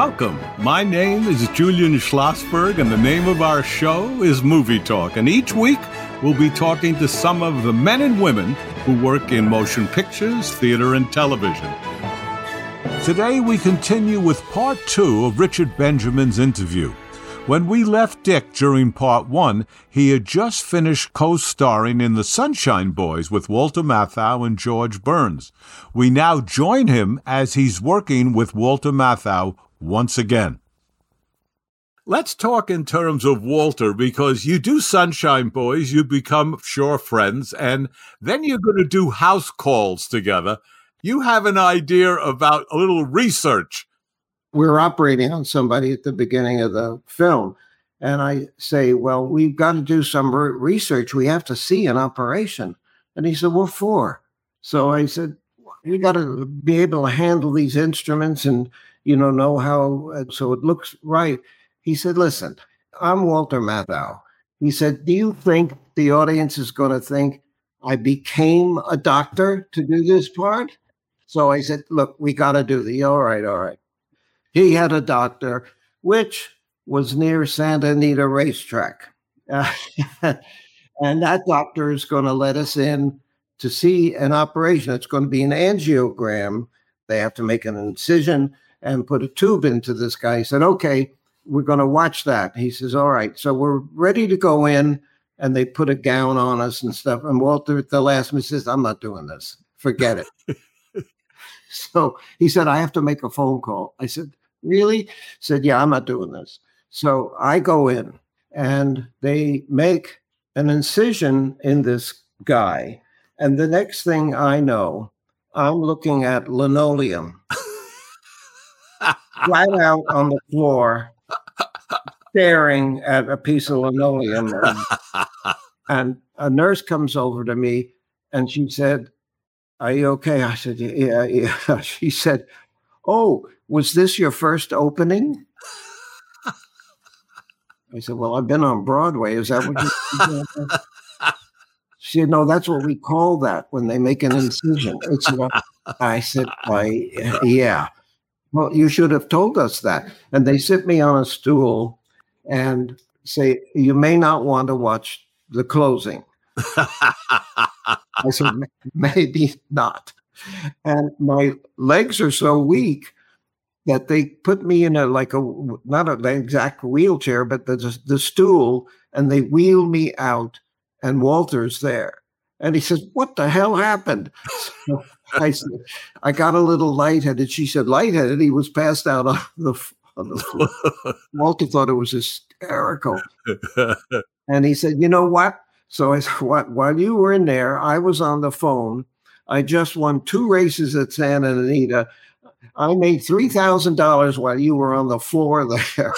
Welcome. My name is Julian Schlossberg, and the name of our show is Movie Talk. And each week, we'll be talking to some of the men and women who work in motion pictures, theater, and television. Today, we continue with part two of Richard Benjamin's interview. When we left Dick during part one, he had just finished co starring in The Sunshine Boys with Walter Matthau and George Burns. We now join him as he's working with Walter Matthau once again. Let's talk in terms of Walter because you do Sunshine Boys, you become sure friends, and then you're going to do house calls together. You have an idea about a little research. We're operating on somebody at the beginning of the film. And I say, Well, we've got to do some re- research. We have to see an operation. And he said, What for? So I said, We got to be able to handle these instruments and you know, know how, so it looks right. He said, listen, I'm Walter Matthau. He said, do you think the audience is going to think I became a doctor to do this part? So I said, look, we got to do the, all right, all right. He had a doctor, which was near Santa Anita Racetrack. And that doctor is going to let us in to see an operation. It's going to be an angiogram. They have to make an incision and put a tube into this guy. He said, okay, we're going to watch that. He says, all right. So we're ready to go in. And they put a gown on us and stuff. And Walter at the last minute says, I'm not doing this. Forget it. so he said, I have to make a phone call. I said, really? He said, yeah, I'm not doing this. So I go in and they make an incision in this guy. And the next thing I know, I'm looking at linoleum right out on the floor, staring at a piece of linoleum. And, and a nurse comes over to me and she said, Are you okay? I said, Yeah, yeah. She said, Oh, was this your first opening? I said, Well, I've been on Broadway. Is that what you She said, No, that's what we call that when they make an incision. It's I said, I, Yeah. Well, you should have told us that. And they sit me on a stool and say, You may not want to watch the closing. I said, Maybe not. And my legs are so weak that they put me in a like a not an exact wheelchair, but the the stool, and they wheel me out, and Walter's there, and he says, "What the hell happened?" I said, I got a little lightheaded. She said, lightheaded. He was passed out on the, on the floor. Walter thought it was hysterical. and he said, you know what? So I said, what? While you were in there, I was on the phone. I just won two races at Santa Anita. I made $3,000 while you were on the floor there.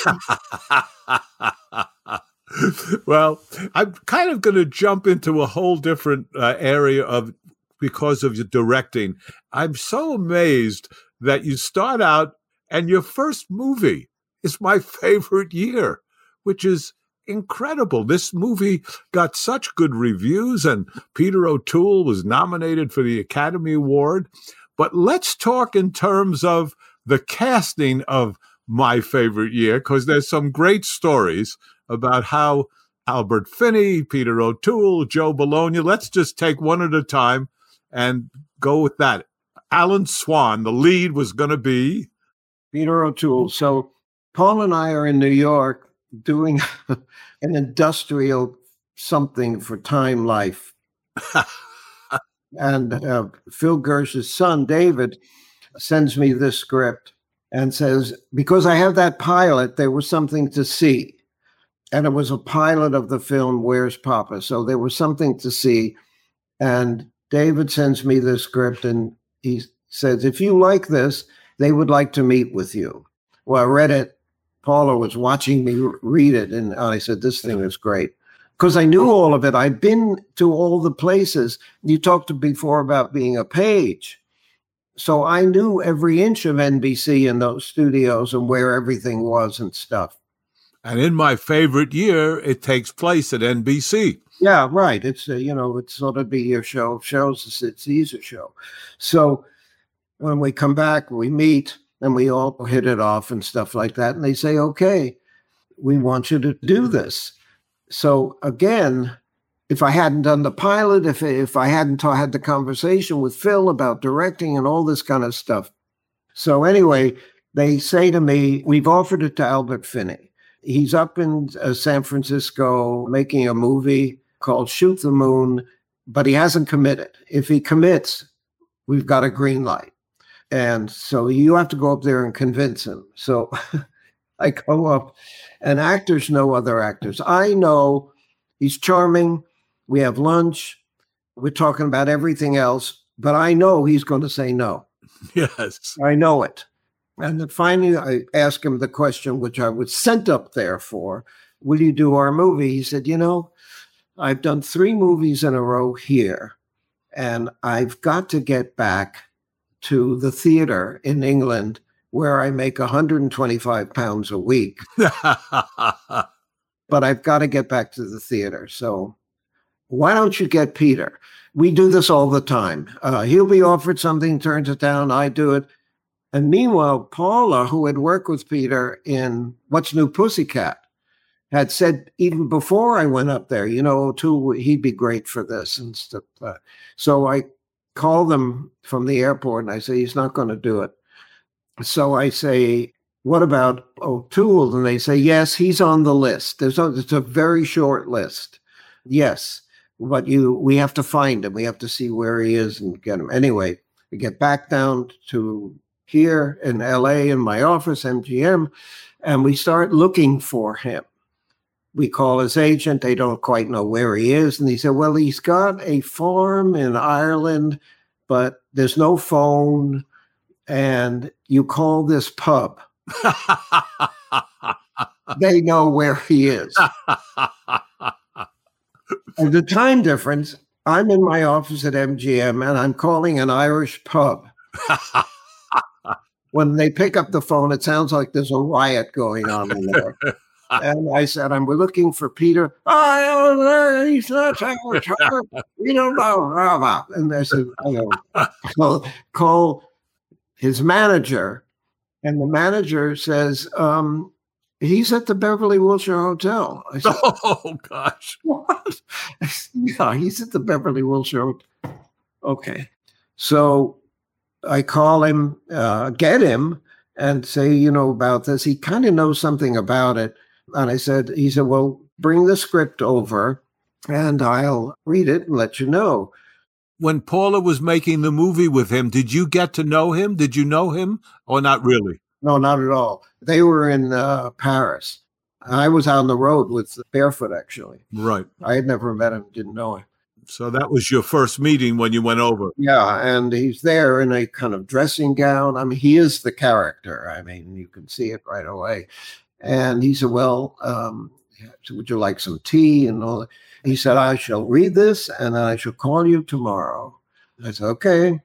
well, I'm kind of going to jump into a whole different uh, area of because of your directing. I'm so amazed that you start out and your first movie is my favorite year, which is incredible. This movie got such good reviews, and Peter O'Toole was nominated for the Academy Award. But let's talk in terms of the casting of my favorite year, because there's some great stories about how Albert Finney, Peter O'Toole, Joe Bologna. Let's just take one at a time and go with that. Alan Swan, the lead was going to be Peter O'Toole. So Paul and I are in New York doing an industrial something for Time Life. and uh, Phil Gersh's son, David, sends me this script and says, Because I have that pilot, there was something to see. And it was a pilot of the film Where's Papa? So there was something to see. And David sends me the script and he says, if you like this, they would like to meet with you. Well, I read it. Paula was watching me read it, and I said, This thing is great. Because I knew all of it. I'd been to all the places. You talked before about being a page. So I knew every inch of NBC in those studios and where everything was and stuff. And in my favorite year, it takes place at NBC. Yeah, right. It's a, you know, it's sort of be your show. Shows it's, a show. So when we come back, we meet, and we all hit it off and stuff like that. And they say, okay, we want you to do this. So again, if I hadn't done the pilot, if if I hadn't had the conversation with Phil about directing and all this kind of stuff. So anyway, they say to me, "We've offered it to Albert Finney. He's up in uh, San Francisco making a movie called Shoot the Moon, but he hasn't committed. If he commits, we've got a green light." And so you have to go up there and convince him. So I go up, and actors know other actors. I know he's charming. We have lunch. We're talking about everything else, but I know he's going to say no. Yes. I know it. And then finally, I asked him the question, which I was sent up there for Will you do our movie? He said, You know, I've done three movies in a row here, and I've got to get back to the theater in England where I make 125 pounds a week. but I've got to get back to the theater. So why don't you get Peter? We do this all the time. Uh, he'll be offered something, turns it down. I do it. And meanwhile, Paula, who had worked with Peter in What's New Pussycat, had said even before I went up there, you know, oh, too, he'd be great for this and stuff. So I call them from the airport and I say, he's not going to do it. So I say, what about O'Toole? And they say, yes, he's on the list. There's a, it's a very short list. Yes but you we have to find him. We have to see where he is and get him. Anyway, we get back down to here in LA in my office, MGM, and we start looking for him. We call his agent. They don't quite know where he is. And he said, Well, he's got a farm in Ireland, but there's no phone. And you call this pub. they know where he is. and the time difference, I'm in my office at MGM and I'm calling an Irish pub. when they pick up the phone, it sounds like there's a riot going on in there. and I said, I'm looking for Peter. Oh, he's not Irish. We don't know. And I said, I know. Call, his manager. And the manager says, um, He's at the Beverly Wilshire Hotel. I said, oh gosh. What? yeah, he's at the Beverly Wilshire. Hotel. Okay. So I call him, uh, get him, and say, you know, about this. He kind of knows something about it. And I said, he said, well, bring the script over and I'll read it and let you know. When Paula was making the movie with him, did you get to know him? Did you know him or not really? No, not at all. They were in uh, Paris. I was on the road with Barefoot, actually. Right. I had never met him, didn't know him. So that was your first meeting when you went over. Yeah, and he's there in a kind of dressing gown. I mean, he is the character. I mean, you can see it right away. And he said, "Well, um, would you like some tea?" And all. That. He said, "I shall read this, and I shall call you tomorrow." I said, "Okay."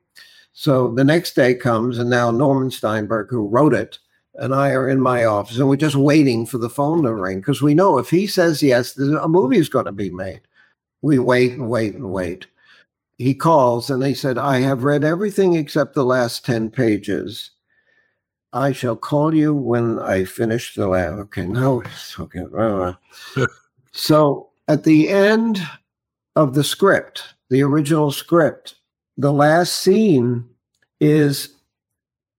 So the next day comes, and now Norman Steinberg, who wrote it, and I are in my office, and we're just waiting for the phone to ring because we know if he says yes, a movie is going to be made. We wait and wait and mm-hmm. wait. He calls, and they said, I have read everything except the last 10 pages. I shall call you when I finish the last. Okay, now it's uh, okay. so at the end of the script, the original script, the last scene is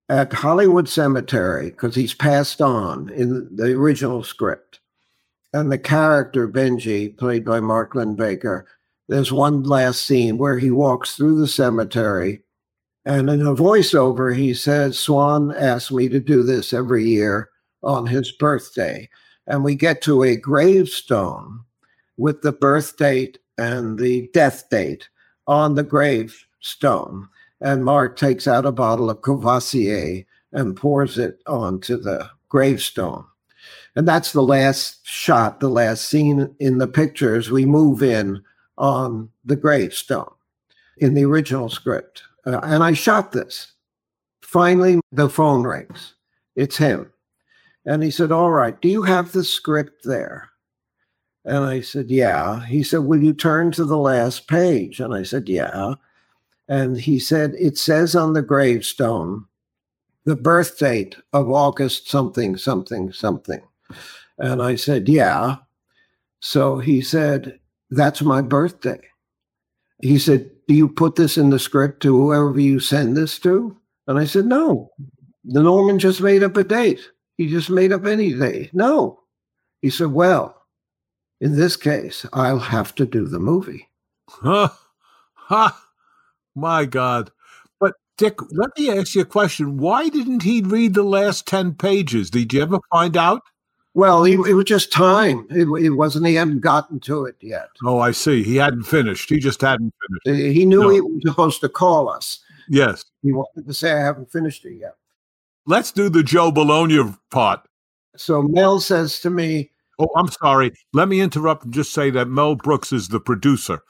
at Hollywood Cemetery because he's passed on in the original script. And the character, Benji, played by Mark Linn-Baker, there's one last scene where he walks through the cemetery. And in a voiceover, he says, Swan asked me to do this every year on his birthday. And we get to a gravestone with the birth date and the death date on the gravestone. And Mark takes out a bottle of Courvoisier and pours it onto the gravestone. And that's the last shot, the last scene in the pictures. we move in on the gravestone in the original script. Uh, and I shot this. Finally, the phone rings. It's him. And he said, All right, do you have the script there? And I said, Yeah. He said, Will you turn to the last page? And I said, Yeah. And he said, It says on the gravestone the birth date of August something, something, something. And I said, Yeah. So he said, That's my birthday. He said, Do you put this in the script to whoever you send this to? And I said, No. The Norman just made up a date. He just made up any date. No. He said, Well, in this case, I'll have to do the movie. Huh. Ha. My God. Dick, let me ask you a question. Why didn't he read the last 10 pages? Did you ever find out? Well, he, it was just time. It, it, wasn't, he hadn't gotten to it yet. Oh, I see. He hadn't finished. He just hadn't finished. He knew no. he was supposed to call us. Yes. He wanted to say, I haven't finished it yet. Let's do the Joe Bologna part. So Mel says to me, Oh, I'm sorry. Let me interrupt and just say that Mel Brooks is the producer.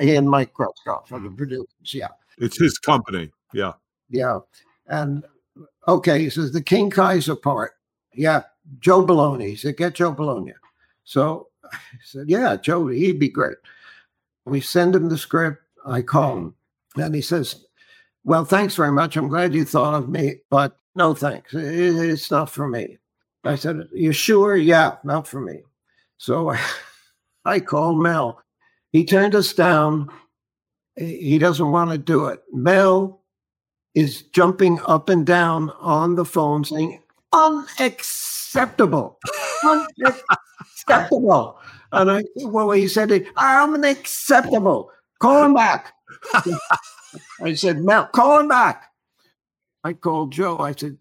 He and Mike Gruskoff are the mm. producers. Yeah. It's his company. Yeah. Yeah. And okay, he says the King Kaiser part. Yeah. Joe Bologna. He said, get Joe Bologna. So I said, yeah, Joe, he'd be great. We send him the script. I call him. And he says, well, thanks very much. I'm glad you thought of me, but no thanks. It's not for me. I said, You sure? Yeah, not for me. So I, I called Mel. He turned us down. He doesn't want to do it. Mel is jumping up and down on the phone saying, Unacceptable. Unacceptable. And I, well, he said, I'm Unacceptable. Call him back. I said, Mel, call him back. I called Joe. I said,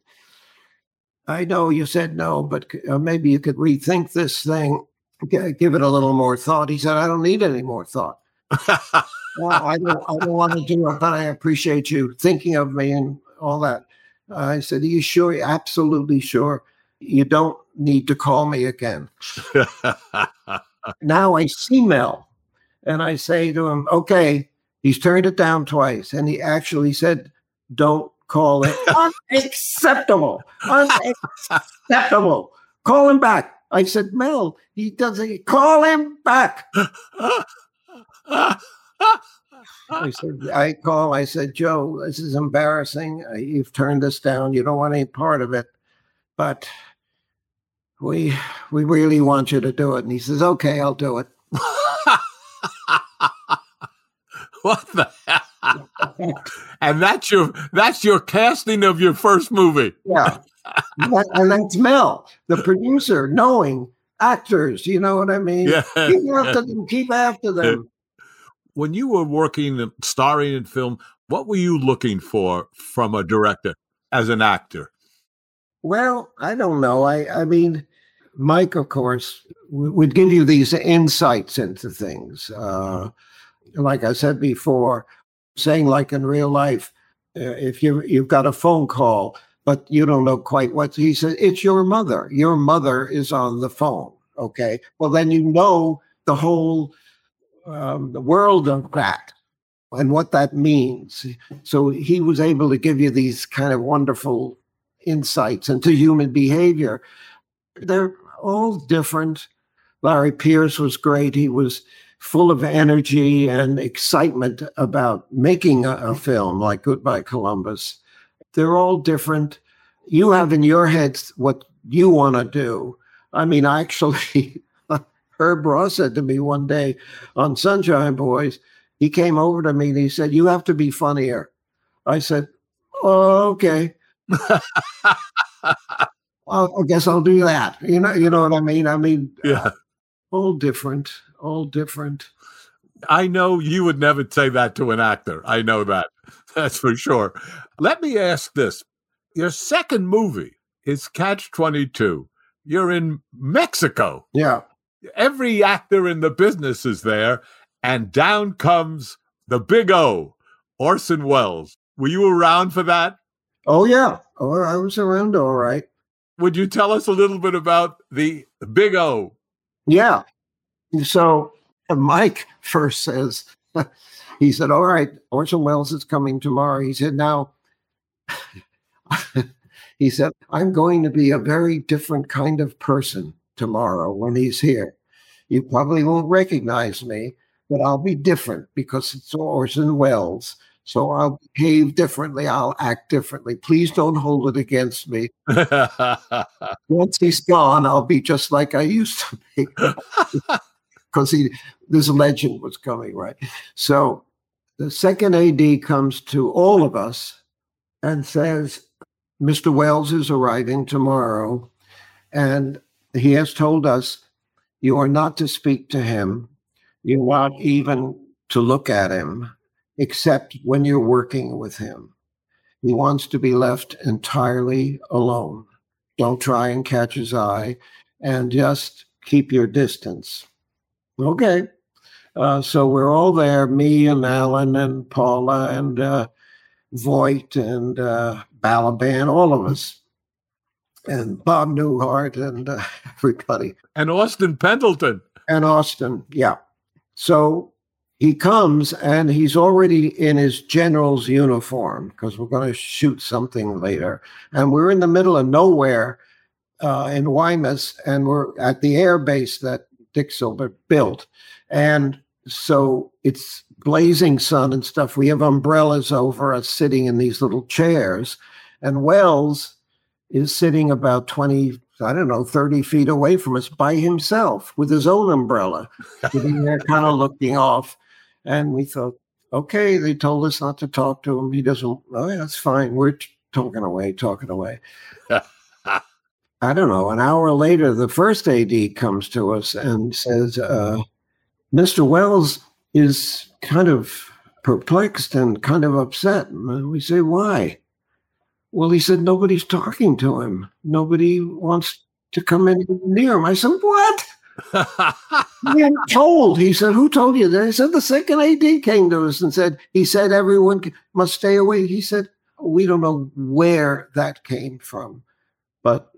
I know you said no, but uh, maybe you could rethink this thing, give it a little more thought. He said, I don't need any more thought. well, I don't, I don't want to do it, but I appreciate you thinking of me and all that. I said, Are you sure? Absolutely sure. You don't need to call me again. now I see Mel and I say to him, Okay, he's turned it down twice. And he actually said, Don't call it unacceptable. Unacceptable. Call him back. I said, Mel, he doesn't call him back. I said, I call, I said, Joe, this is embarrassing. Uh, you've turned us down. You don't want any part of it. But we we really want you to do it. And he says, Okay, I'll do it. what the hell? and that's your that's your casting of your first movie. Yeah, and that's Mel, the producer, knowing actors. You know what I mean? Yeah. Keep after them. Keep after them. When you were working, starring in film, what were you looking for from a director as an actor? Well, I don't know. I I mean, Mike, of course, would give you these insights into things. Uh, like I said before, saying like in real life, uh, if you you've got a phone call, but you don't know quite what he said, it's your mother. Your mother is on the phone. Okay, well then you know the whole um, the world of that and what that means. So he was able to give you these kind of wonderful insights into human behavior. They're all different. Larry Peerce was great. He was full of energy and excitement about making a, a film like Goodbye Columbus. They're all different. You have in your head what you want to do. I mean, actually, Herb Ross said to me one day on Sunshine Boys, he came over to me and he said, You have to be funnier. I said, Oh, okay. well, I guess I'll do that. You know, you know what I mean? I mean, yeah. Uh, all different all different. I know you would never say that to an actor. I know that. That's for sure. Let me ask this. Your second movie is Catch 22. You're in Mexico. Yeah. Every actor in the business is there, and down comes the big O, Orson Welles. Were you around for that? Oh, yeah. Oh, I was around all right. Would you tell us a little bit about the big O? Yeah. So uh, Mike first says, he said, All right, Orson Welles is coming tomorrow. He said, Now, he said, I'm going to be a very different kind of person tomorrow when he's here. You probably won't recognize me, but I'll be different because it's Orson Welles. So I'll behave differently. I'll act differently. Please don't hold it against me. Once he's gone, I'll be just like I used to be. Because he this legend was coming, right? So the second AD comes to all of us and says, Mr. Welles is arriving tomorrow, and he has told us you are not to speak to him. You're not even to look at him except when you're working with him. He wants to be left entirely alone. Don't try and catch his eye and just keep your distance. Okay. Uh, so we're all there, me and Alan and Paula and uh, Voight and uh, Balaban, all of us, and Bob Newhart and uh, everybody. And Austin Pendleton. And Austin, yeah. So he comes and he's already in his general's uniform because we're going to shoot something later. And we're in the middle of nowhere uh, in Guaymas, and we're at the air base that Dick Silver built. And so it's blazing sun and stuff. We have umbrellas over us sitting in these little chairs. And Welles is sitting about 20, I don't know, 30 feet away from us by himself with his own umbrella, sitting there kind of looking off. And we thought, okay, they told us not to talk to him. He doesn't, oh, yeah, that's fine. We're t- talking away, talking away. I don't know. An hour later, the first AD comes to us and says, uh, Mr. Welles is kind of perplexed and kind of upset. And we say, why? Well, he said, nobody's talking to him. Nobody wants to come in near him. I said, what? we told. He said, Who told you that? He said, The second AD came to us and said, He said, everyone must stay away. He said, We don't know where that came from. But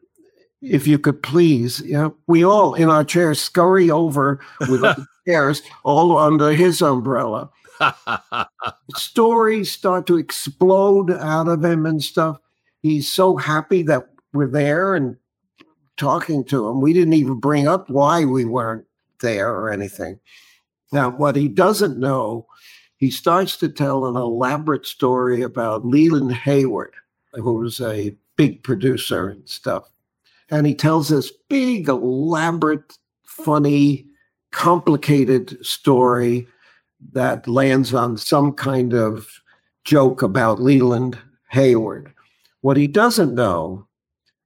if you could please, you know, we all in our chairs scurry over with chairs all under his umbrella. Stories start to explode out of him and stuff. He's so happy that we're there and talking to him. We didn't even bring up why we weren't there or anything. Now, what he doesn't know, he starts to tell an elaborate story about Leland Hayward, who was a big producer and stuff. And he tells this big, elaborate, funny, complicated story that lands on some kind of joke about Leland Hayward. What he doesn't know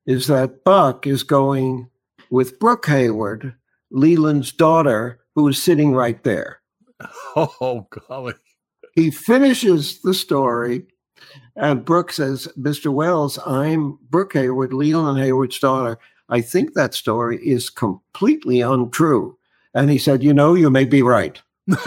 is that Buck is going with Brooke Hayward, Leland's daughter, who is sitting right there. Oh, golly. He finishes the story, and Brooke says, Mr. Welles, I'm Brooke Hayward, Leland Hayward's daughter. I think that story is completely untrue. And he said, You know, you may be right.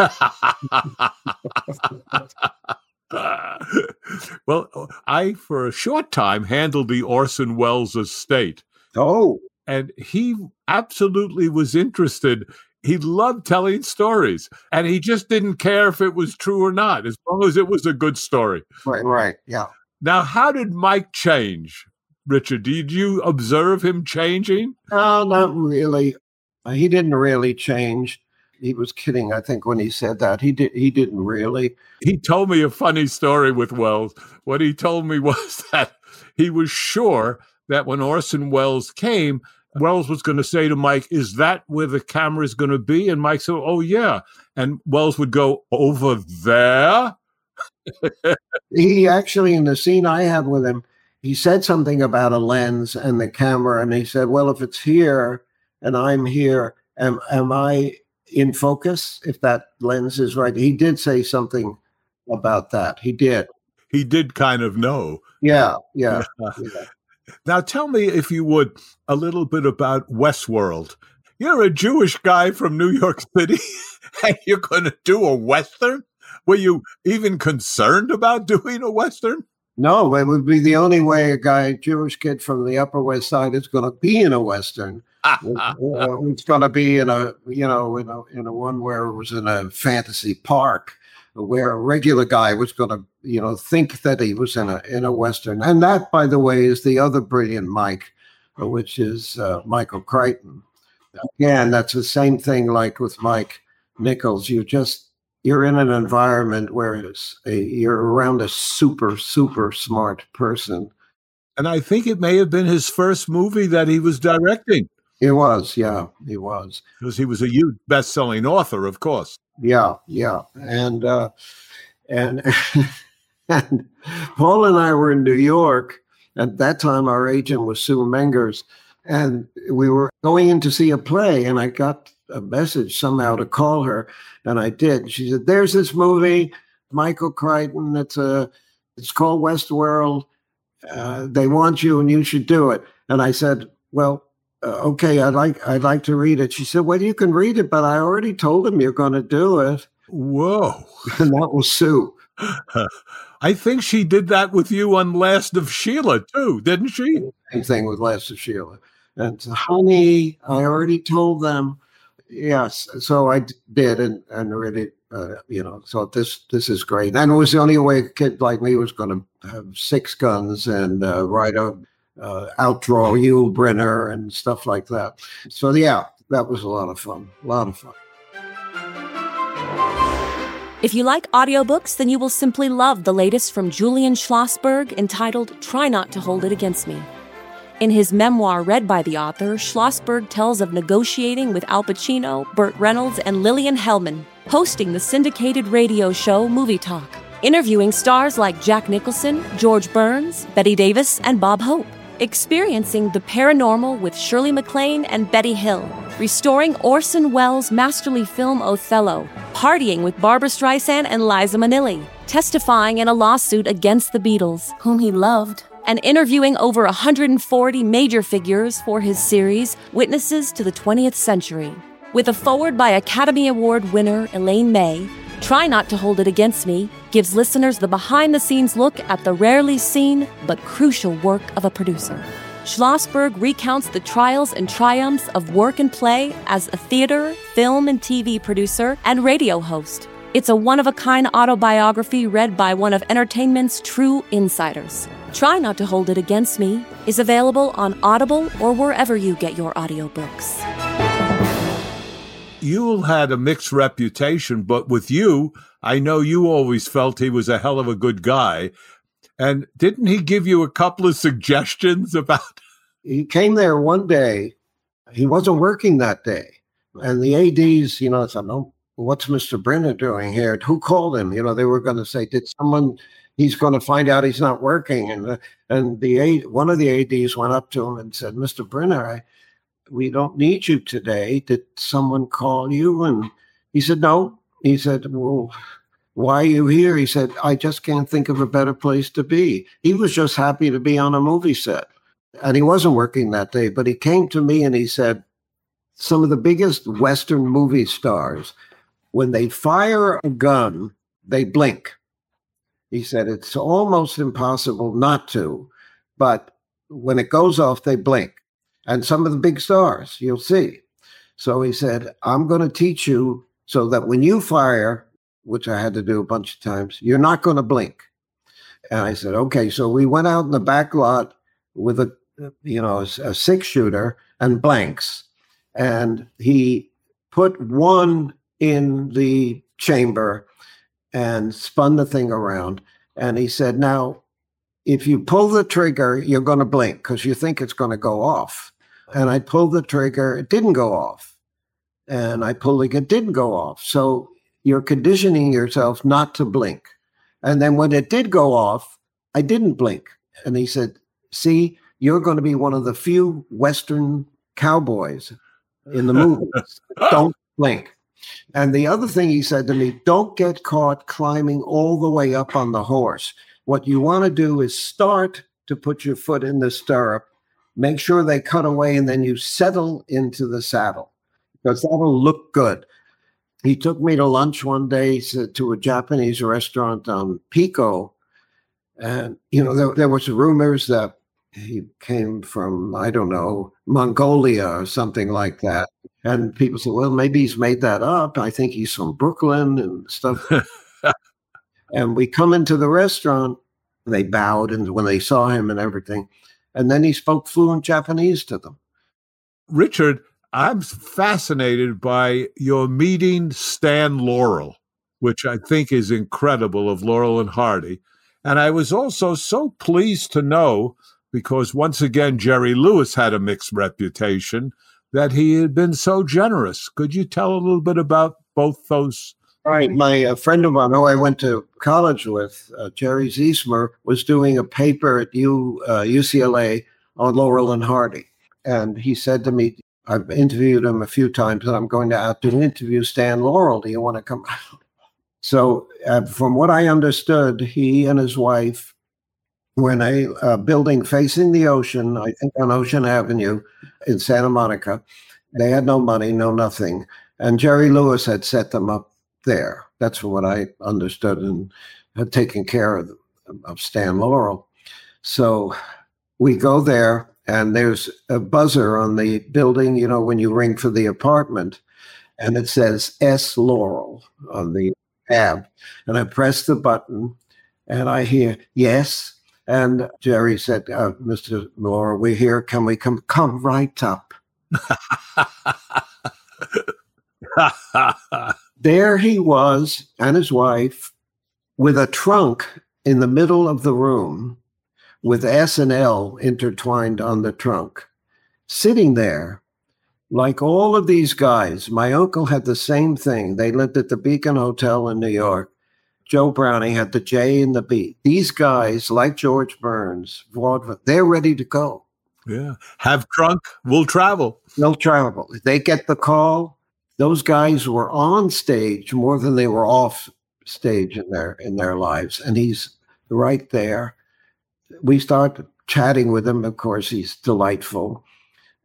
well, I, for a short time, handled the Orson Welles estate. Oh. And he absolutely was interested. He loved telling stories, and he just didn't care if it was true or not, as long as it was a good story. Right, right. Yeah. Now, how did Mike change, Richard? Did you observe him changing? No, not really. He didn't really change he was kidding. I think when he said that, he did. He didn't really. He told me a funny story with Welles. What he told me was that he was sure that when Orson Welles came, Welles was going to say to Mike, "Is that where the camera is going to be?" And Mike said, "Oh yeah." And Welles would go over there. he actually, in the scene I had with him, he said something about a lens and the camera, and he said, "Well, if it's here and I'm here, am am I in focus, if that lens is right. He did say something about that. He did. He did kind of know. Yeah, yeah. yeah. Now tell me, if you would, a little bit about Westworld. You're a Jewish guy from New York City, and you're going to do a Western? Were you even concerned about doing a Western? No, it would be the only way a guy, Jewish kid from the Upper West Side, is going to be in a Western. It's going to be in a you know in a in a one where it was in a fantasy park where a regular guy was going to you know think that he was in a in a western and that by the way is the other brilliant mike which is uh, michael crichton again that's the same thing like with mike nichols you just you're in an environment where it's a, you're around a super, super smart person. And I think it may have been his first movie that he was directing. It was, yeah, he was. Because he was a huge best-selling author, of course. Yeah, yeah, and uh, and and Paul and I were in New York at that time. Our agent was Sue Mengers, and we were going in to see a play. And I got a message somehow to call her, and I did. She said, "There's this movie, Michael Crichton. It's a, it's called Westworld. Uh, they want you, and you should do it." And I said, "Well." Uh, okay, I'd like I'd like to read it. She said, "Well, you can read it, but I already told him you're going to do it." Whoa! And that was Sue. I think she did that with you on Last of Sheila too, didn't she? Same thing with Last of Sheila. And honey, I already told them. Yes, so I did, and and read it. Uh, you know, so this this is great. And it was the only way a kid like me was going to have six guns and uh, ride a uh, outdraw Yul Brynner and stuff like that. So yeah, that was a lot of fun. A lot of fun. If you like audiobooks, then you will simply love the latest from Julian Schlossberg entitled Try Not to Hold It Against Me. In his memoir read by the author, Schlossberg tells of negotiating with Al Pacino, Burt Reynolds, and Lillian Hellman, hosting the syndicated radio show Movie Talk, interviewing stars like Jack Nicholson, George Burns, Bette Davis, and Bob Hope experiencing the paranormal with Shirley MacLaine and Betty Hill, restoring Orson Welles' masterly film Othello, partying with Barbra Streisand and Liza Minnelli, testifying in a lawsuit against the Beatles, whom he loved, and interviewing over 140 major figures for his series Witnesses to the 20th Century. With a foreword by Academy Award winner Elaine May, Try Not to Hold It Against Me gives listeners the behind the scenes look at the rarely seen but crucial work of a producer. Schlossberg recounts the trials and triumphs of work and play as a theater, film, and TV producer and radio host. It's a one of a kind autobiography read by one of entertainment's true insiders. Try Not to Hold It Against Me is available on Audible or wherever you get your audiobooks. Yul had a mixed reputation, but with you, I know you always felt he was a hell of a good guy. And didn't he give you a couple of suggestions about? He came there one day. He wasn't working that day. And the ADs, you know, I said, no, what's Mr. Brynner doing here? Who called him? You know, they were going to say, did someone, he's going to find out he's not working. And, the, and the one of the ADs went up to him and said, Mr. Brynner, I, we don't need you today. Did someone call you? And he said, no. He said, well, why are you here? He said, I just can't think of a better place to be. He was just happy to be on a movie set. And he wasn't working that day, but he came to me and he said, some of the biggest Western movie stars, when they fire a gun, they blink. He said, it's almost impossible not to, but when it goes off, they blink and some of the big stars, you'll see. So he said, I'm going to teach you so that when you fire, which I had to do a bunch of times, you're not going to blink. And I said, okay. So we went out in the back lot with a, you know, a six shooter and blanks. And he put one in the chamber and spun the thing around. And he said, now, if you pull the trigger, you're going to blink because you think it's going to go off and I pulled the trigger, it didn't go off. And I pulled it, it didn't go off. So you're conditioning yourself not to blink. And then when it did go off, I didn't blink. And he said, See, you're going to be one of the few Western cowboys in the movies. don't blink. And the other thing he said to me, don't get caught climbing all the way up on the horse. What you want to do is start to put your foot in the stirrup make sure they cut away, and then you settle into the saddle because that'll look good. He took me to lunch one day to a Japanese restaurant on Pico. And, you know, there, there was rumors that he came from, I don't know, Mongolia or something like that. And people said, well, maybe he's made that up. I think he's from Brooklyn and stuff. and we come into the restaurant. They bowed and when they saw him and everything and then he spoke fluent Japanese to them. Richard, I'm fascinated by your meeting Stan Laurel. which I think is incredible of Laurel and Hardy. And I was also so pleased to know, because once again, Jerry Lewis had a mixed reputation, that he had been so generous. Could you tell a little bit about both those? Right. My uh, friend of mine who I went to college with, uh, Jerry Ziesmer, was doing a paper at U, uh, UCLA on Laurel and Hardy. And he said to me, I've interviewed him a few times, and I'm going to out to interview Stan Laurel. Do you want to come? So, uh, from what I understood, he and his wife were in a building facing the ocean, I think on Ocean Avenue in Santa Monica. They had no money, no nothing. And Jerry Lewis had set them up there. That's what I understood and had taken care of, of Stan Laurel. So we go there, and there's a buzzer on the building, you know, when you ring for the apartment, and it says S. Laurel on the tab. And I press the button, and I hear, yes. And Jerry said, uh, Mr. Laurel, we're here. Can we come? Come right up. there he was and his wife with a trunk in the middle of the room with S and L intertwined on the trunk, sitting there like all of these guys. My uncle had the same thing. They lived at the Beacon Hotel in New York. Joe Browning had the J and the B. These guys, like George Burns, they're ready to go. Yeah. Have trunk, we'll travel. They'll travel. They get the call. Those guys were on stage more than they were off stage in their in their lives. And he's right there. We start chatting with him. Of course, he's delightful.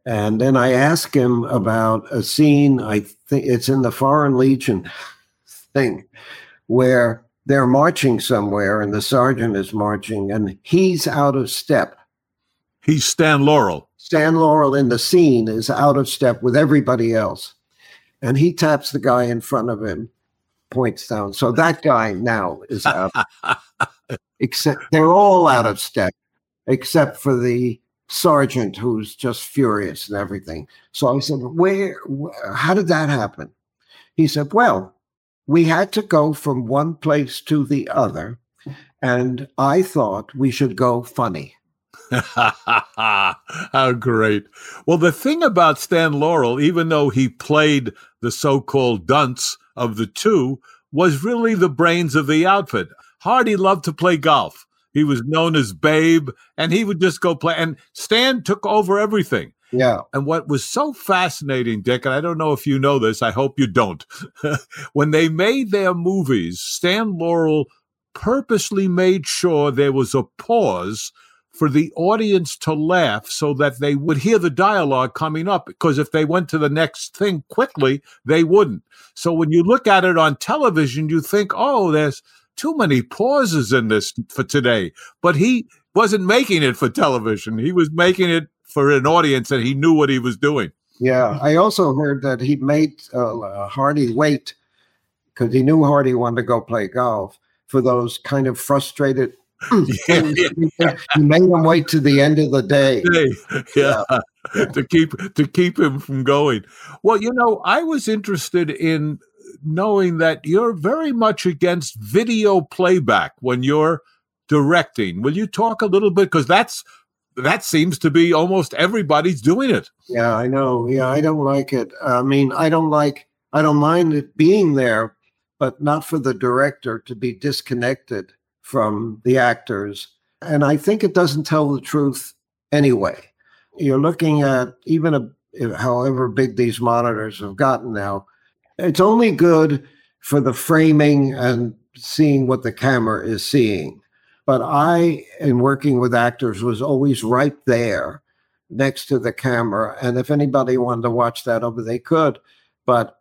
And then I ask him about a scene. I think it's in the Foreign Legion thing where they're marching somewhere and the sergeant is marching and he's out of step. He's Stan Laurel. Stan Laurel in the scene is out of step with everybody else. And he taps the guy in front of him, points down. So that guy now is out. except they're all out of step, except for the sergeant who's just furious and everything. So I said, where, where how did that happen? He said, Well, we had to go from one place to the other. And I thought we should go funny. How great. Well, the thing about Stan Laurel, even though he played the so called dunce of the two, was really the brains of the outfit. Hardy loved to play golf. He was known as Babe, and he would just go play. And Stan took over everything. Yeah. And what was so fascinating, Dick, and I don't know if you know this, I hope you don't. when they made their movies, Stan Laurel purposely made sure there was a pause for the audience to laugh so that they would hear the dialogue coming up. Because if they went to the next thing quickly, they wouldn't. So when you look at it on television, you think, oh, there's too many pauses in this for today. But he wasn't making it for television. He was making it for an audience that he knew what he was doing. Yeah, I also heard that he made uh, Hardy wait because he knew Hardy wanted to go play golf for those kind of frustrated. yeah, yeah. He made him wait to the end of the day. Yeah. yeah. to keep to keep him from going. Well, you know, I was interested in knowing that you're very much against video playback when you're directing. Will you talk a little bit because that's that seems to be almost everybody's doing it. Yeah, I know. Yeah, I don't like it. I mean, I don't like, I don't mind it being there, but not for the director to be disconnected from the actors. And I think it doesn't tell the truth anyway. You're looking at even a, however big these monitors have gotten now, it's only good for the framing and seeing what the camera is seeing. But I, in working with actors, was always right there next to the camera. And if anybody wanted to watch that over, they could. But,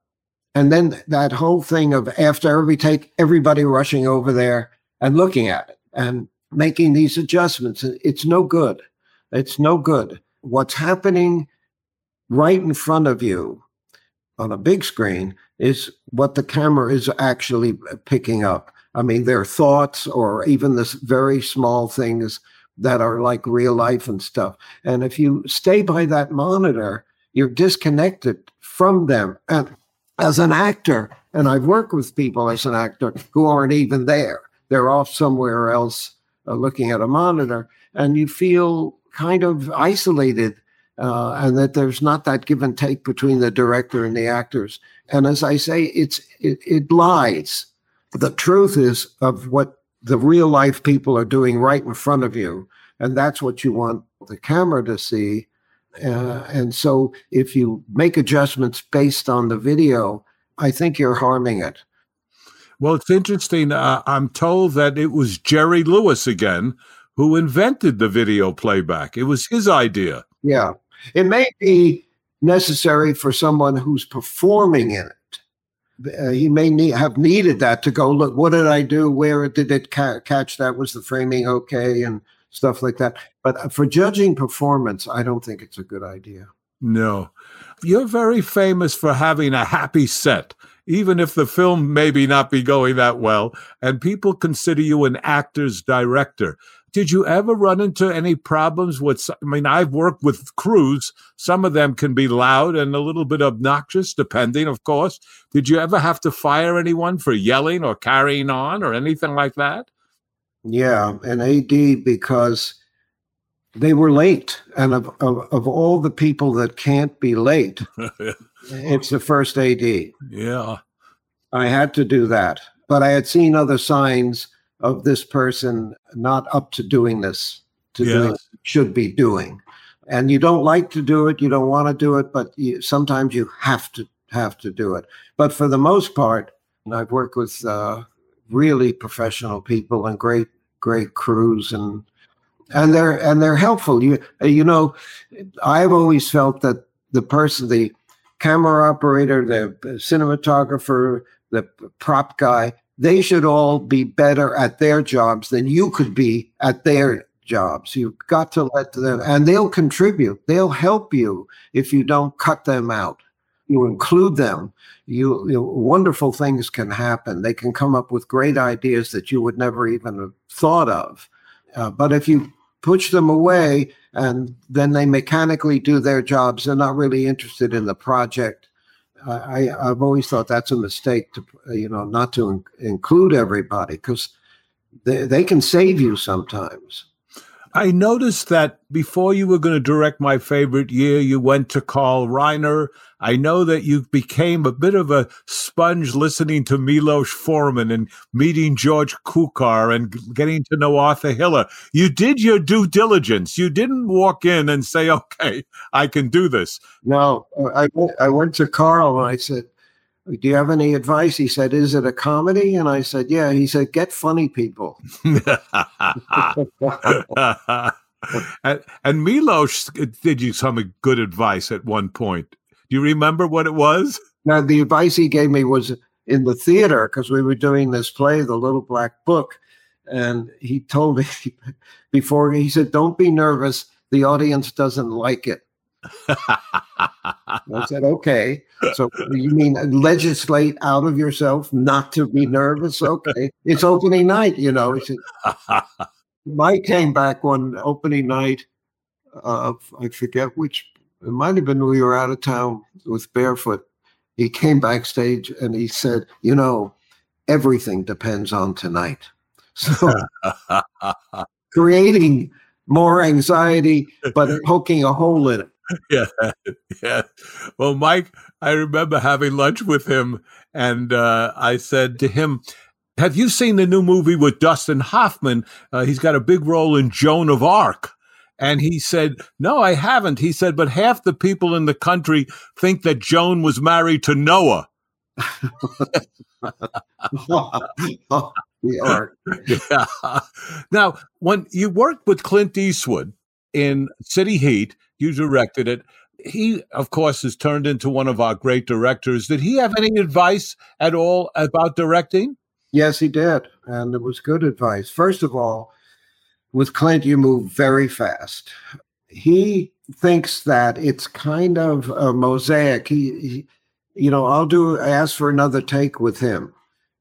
and then that whole thing of after every take, everybody rushing over there and looking at it and making these adjustments, it's no good. It's no good. What's happening right in front of you on a big screen is what the camera is actually picking up. I mean, their thoughts or even the very small things that are like real life and stuff. And if you stay by that monitor, you're disconnected from them. And as an actor, And I've worked with people as an actor who aren't even there. They're off somewhere else uh, looking at a monitor, and you feel kind of isolated uh, and that there's not that give and take between the director and the actors. And as I say, it's it, it lies. The truth is of what the real life people are doing right in front of you, and that's what you want the camera to see. Uh, and so, if you make adjustments based on the video, I think you're harming it. Well, it's interesting. Uh, I'm told that it was Jerry Lewis again who invented the video playback. It was his idea. Yeah. It may be necessary for someone who's performing in it. Uh, he may need, have needed that to go look. What did I do? Where did it ca- catch? That was the framing okay, and stuff like that. But uh, for judging performance, I don't think it's a good idea. No, you're very famous for having a happy set, even if the film maybe not be going that well, and people consider you an actor's director. Did you ever run into any problems with? I mean, I've worked with crews. Some of them can be loud and a little bit obnoxious, depending, of course. Did you ever have to fire anyone for yelling or carrying on or anything like that? Yeah, an AD because they were late, and of of, of all the people that can't be late, it's the first AD. Yeah, I had to do that, but I had seen other signs of this person not up to doing this, to doing should be doing. And you don't like to do it, you don't want to do it, but you, sometimes you have to have to do it. But for the most part, I've worked with uh, really professional people and great great crews and and they're and they're helpful. You you know, I've always felt that the person, the camera operator, the cinematographer, the prop guy, they should all be better at their jobs than you could be at their jobs. You've got to let them, and they'll contribute. They'll help you if you don't cut them out. You include them. You, you wonderful things can happen. They can come up with great ideas that you would never even have thought of. Uh, but if you push them away and then they mechanically do their jobs, they're not really interested in the project I, I've always thought that's a mistake to, you know, not to in- include everybody because they, they can save you sometimes. I noticed that before you were going to direct my favorite year, you went to Carl Reiner. I know that you became a bit of a sponge listening to Milos Forman and meeting George Cukor and getting to know Arthur Hiller. You did your due diligence. You didn't walk in and say, okay, I can do this. No, I, I went to Carl and I said, do you have any advice? He said, Is it a comedy? And I said, Yeah. He said, Get funny people. and, and Milos did you some good advice at one point. Do you remember what it was? Now, the advice he gave me was in the theater because we were doing this play, The Little Black Book. And he told me before, he said, Don't be nervous. The audience doesn't like it. I said, okay. So you mean legislate out of yourself not to be nervous? Okay. It's opening night, you know. Said, Mike came back one opening night of, I forget which, it might have been we were out of town with Barefoot. He came backstage and he said, you know, everything depends on tonight. So creating more anxiety, but poking a hole in it. yeah, yeah. Well, Mike, I remember having lunch with him, and uh, I said to him, "Have you seen the new movie with Dustin Hoffman? Uh, he's got a big role in Joan of Arc." And he said, No, I haven't. He said, But half the people in the country think that Joan was married to Noah. are. yeah. Now, when you worked with Clint Eastwood in City Heat, you directed it. He, of course, has turned into one of our great directors. Did he have any advice at all about directing? Yes, he did. And it was good advice. First of all, with Clint, you move very fast. He thinks that it's kind of a mosaic. He, he you know, I'll do ask for another take with him.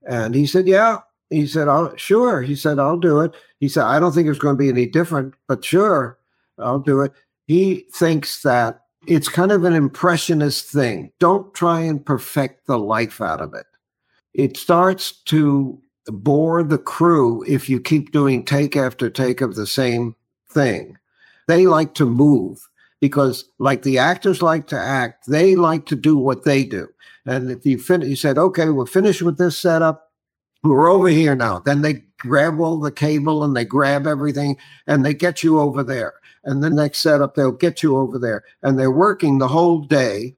And he said, Yeah. He said, I'll sure. He said, I'll do it. He said, I don't think it's going to be any different, but sure, I'll do it he thinks that it's kind of an impressionist thing. Don't try and perfect the life out of it. it starts to bore the crew if you keep doing take after take of the same thing. They like to move because, like the actors like to act, they like to do what they do. And if you finish, you said, okay, we're finished with this setup. We're over here now. Then they grab all the cable and they grab everything and they get you over there. And the next setup, they'll get you over there. And they're working the whole day.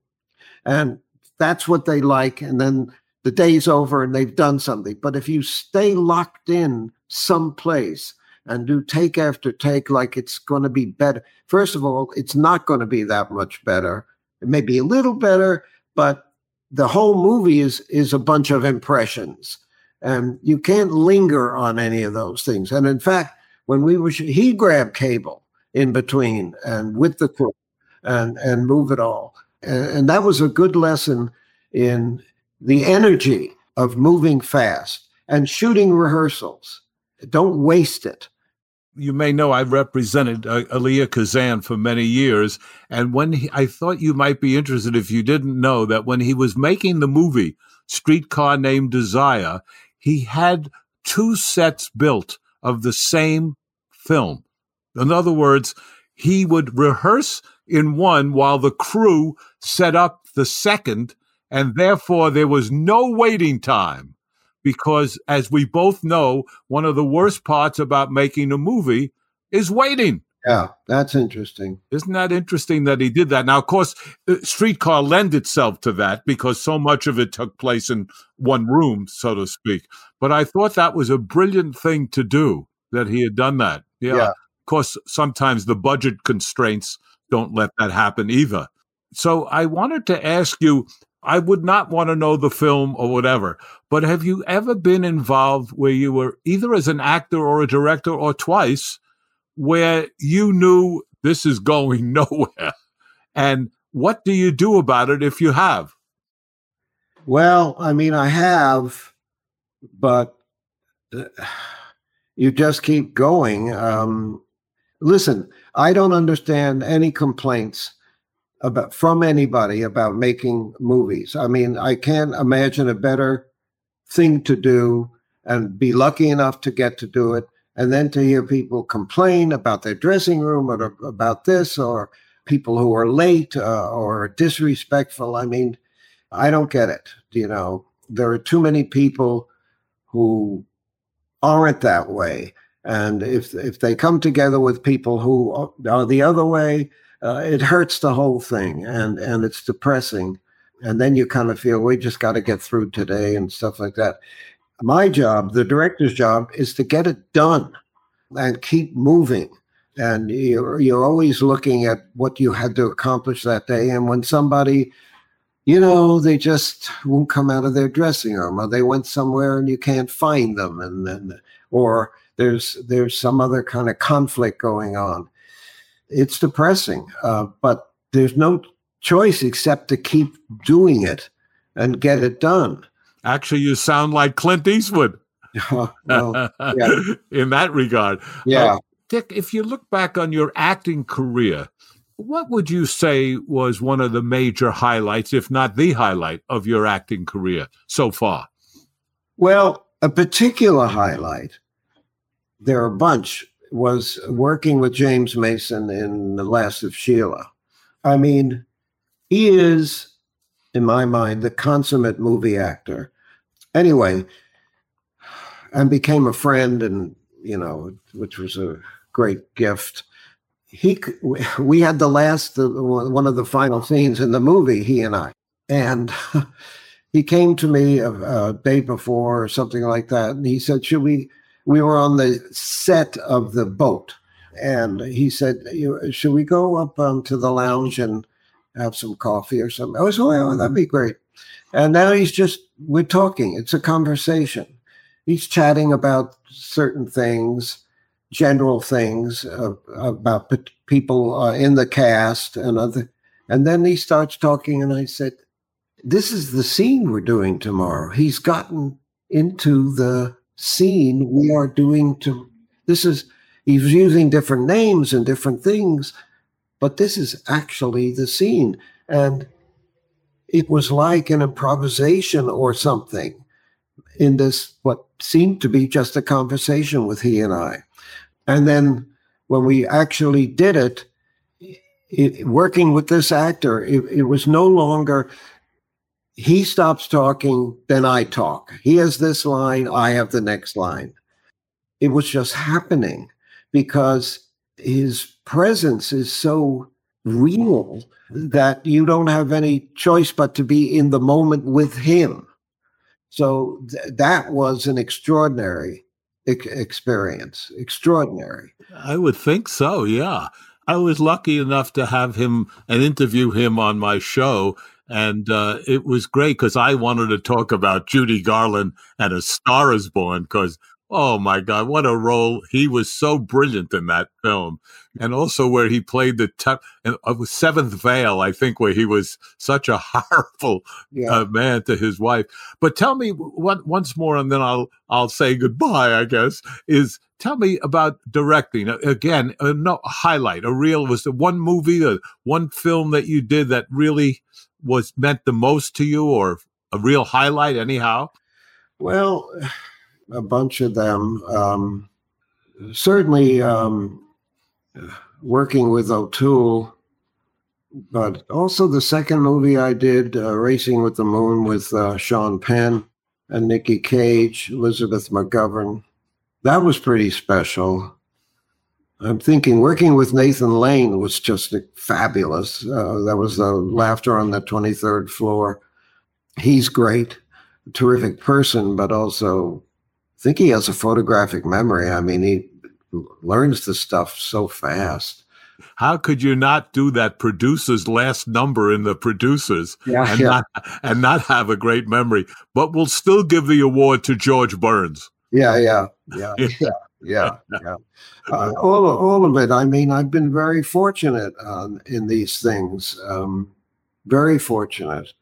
And that's what they like. And then the day's over and they've done something. But if you stay locked in someplace and do take after take like it's going to be better, first of all, it's not going to be that much better. It may be a little better, but the whole movie is is a bunch of impressions, and you can't linger on any of those things. And in fact, when we were, he grabbed cable in between and with the crew and and move it all, and, and that was a good lesson in the energy of moving fast and shooting rehearsals. Don't waste it. You may know I represented uh, Elia Kazan for many years, and when he, I thought you might be interested if you didn't know that when he was making the movie Streetcar Named Desire, he had two sets built of the same film. In other words, he would rehearse in one while the crew set up the second and therefore, there was no waiting time because, as we both know, one of the worst parts about making a movie is waiting. Yeah, that's interesting. Isn't that interesting that he did that? Now, of course, uh, Streetcar lend itself to that because so much of it took place in one room, so to speak. But I thought that was a brilliant thing to do that he had done that. Yeah. yeah. Course, sometimes the budget constraints don't let that happen either. So I wanted to ask you I would not want to know the film or whatever, but have you ever been involved where you were either as an actor or a director or twice where you knew this is going nowhere? And what do you do about it if you have? Well, I mean, I have, but uh, you just keep going. Um, listen, I don't understand any complaints about from anybody about making movies. I mean, I can't imagine a better thing to do and be lucky enough to get to do it. And then to hear people complain about their dressing room or about this or people who are late uh, or disrespectful. I mean, I don't get it. You know, there are too many people who aren't that way. And if if they come together with people who are the other way, uh, it hurts the whole thing and and it's depressing. And then you kind of feel we just got to get through today and stuff like that. My job the director's job is to get it done and keep moving. And you're, you're always looking at what you had to accomplish that day and when somebody you know they just won't come out of their dressing room or they went somewhere and you can't find them and then or there's there's some other kind of conflict going on it's depressing, uh, but there's no choice except to keep doing it and get it done. Actually, you sound like Clint Eastwood. well, yeah. In that regard. Yeah. Uh, Dick, if you look back on your acting career, what would you say was one of the major highlights, if not the highlight, of your acting career so far? Well, a particular highlight, there a bunch, was working with James Mason in The Last of Sheila. I mean, he is, in my mind, the consummate movie actor. Anyway, and became a friend, and you know, which was a great gift. He, we had the last, one of the final scenes in the movie. He and I, and he came to me a, a day before or something like that, and he said, "Should we?" We were on the set of the boat, and he said, "Should we go up um, to the lounge and have some coffee or something?" I was, like, "Oh, yeah, that'd be great." And now he's just we're talking. It's a conversation. He's chatting about certain things, general things uh, about people uh, in the cast and other. And then he starts talking, and I said, "This is the scene we're doing tomorrow." He's gotten into the scene we are doing to this is he's using different names and different things but this is actually the scene and it was like an improvisation or something in this, what seemed to be just a conversation with he and I. And then when we actually did it, it working with this actor, it, it was no longer he stops talking, then I talk. He has this line, I have the next line. It was just happening because his presence is so real that you don't have any choice but to be in the moment with him. So th- that was an extraordinary experience. Extraordinary. I would think so, yeah. I was lucky enough to have him and interview him on my show. And uh, it was great because I wanted to talk about Judy Garland and A Star is Born because Oh my God, what a role. He was so brilliant in that film. And also where he played the top, uh, Seventh Veil, I think, where he was such a horrible yeah. uh, man to his wife. But tell me one, once more, and then I'll, I'll say goodbye, I guess, is tell me about directing. Again, a no, highlight, a real, was the one movie, the one film that you did that really was meant the most to you or a real highlight anyhow? Well, a bunch of them. Um, certainly um, working with O'Toole, but also the second movie I did, uh, Racing with the Moon, with uh, Sean Penn and Nicky Cage, Elizabeth McGovern. That was pretty special. I'm thinking working with Nathan Lane was just fabulous. Uh, that was the laughter on the 23rd floor. He's great, terrific person, but also I think he has a photographic memory. I mean, he learns the stuff so fast. How could you not do that producer's last number in the producers yeah, and yeah. not and not have a great memory? But we'll still give the award to George Burns. Yeah, yeah, yeah, yeah, yeah. yeah. Uh, all, all of it. I mean, I've been very fortunate uh, in these things. Um, very fortunate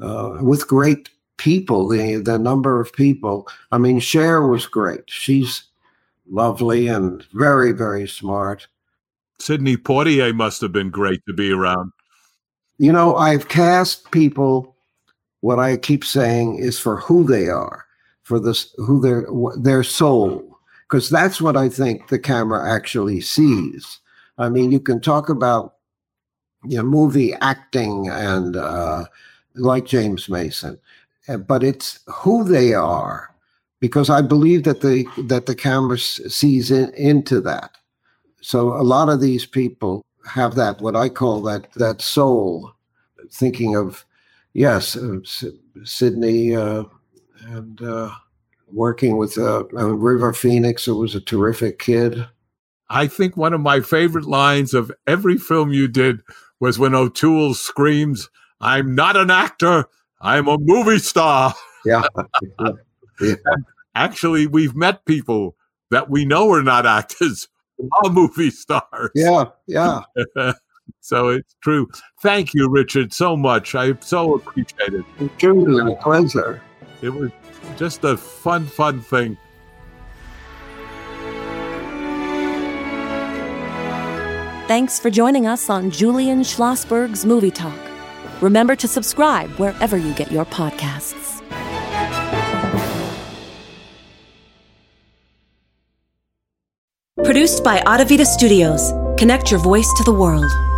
uh, with great people, the the number of people. I mean, Cher was great. She's lovely and very, very smart. Sidney Poitier must have been great to be around. You know, I've cast people. What I keep saying is for who they are, for this who their their soul, because that's what I think the camera actually sees. I mean, you can talk about you know, movie acting and uh, like James Mason, uh, but it's who they are because I believe that the that the camera sees in, into that. So a lot of these people have that what I call that that soul, thinking of yes, uh, Sidney uh, and uh, working with uh, River Phoenix, who was a terrific kid. I think one of my favorite lines of every film you did was when O'Toole screams, "I'm not an actor." I'm a movie star. Yeah. yeah. Actually, we've met people that we know are not actors, are movie stars. Yeah, yeah. so it's true. Thank you, Richard, so much. I so appreciate it. Truly a pleasure. It was just a fun, fun thing. Thanks for joining us on Julian Schlossberg's Movie Talk. Remember to subscribe wherever you get your podcasts. Produced by Audivita Studios. Connect your voice to the world.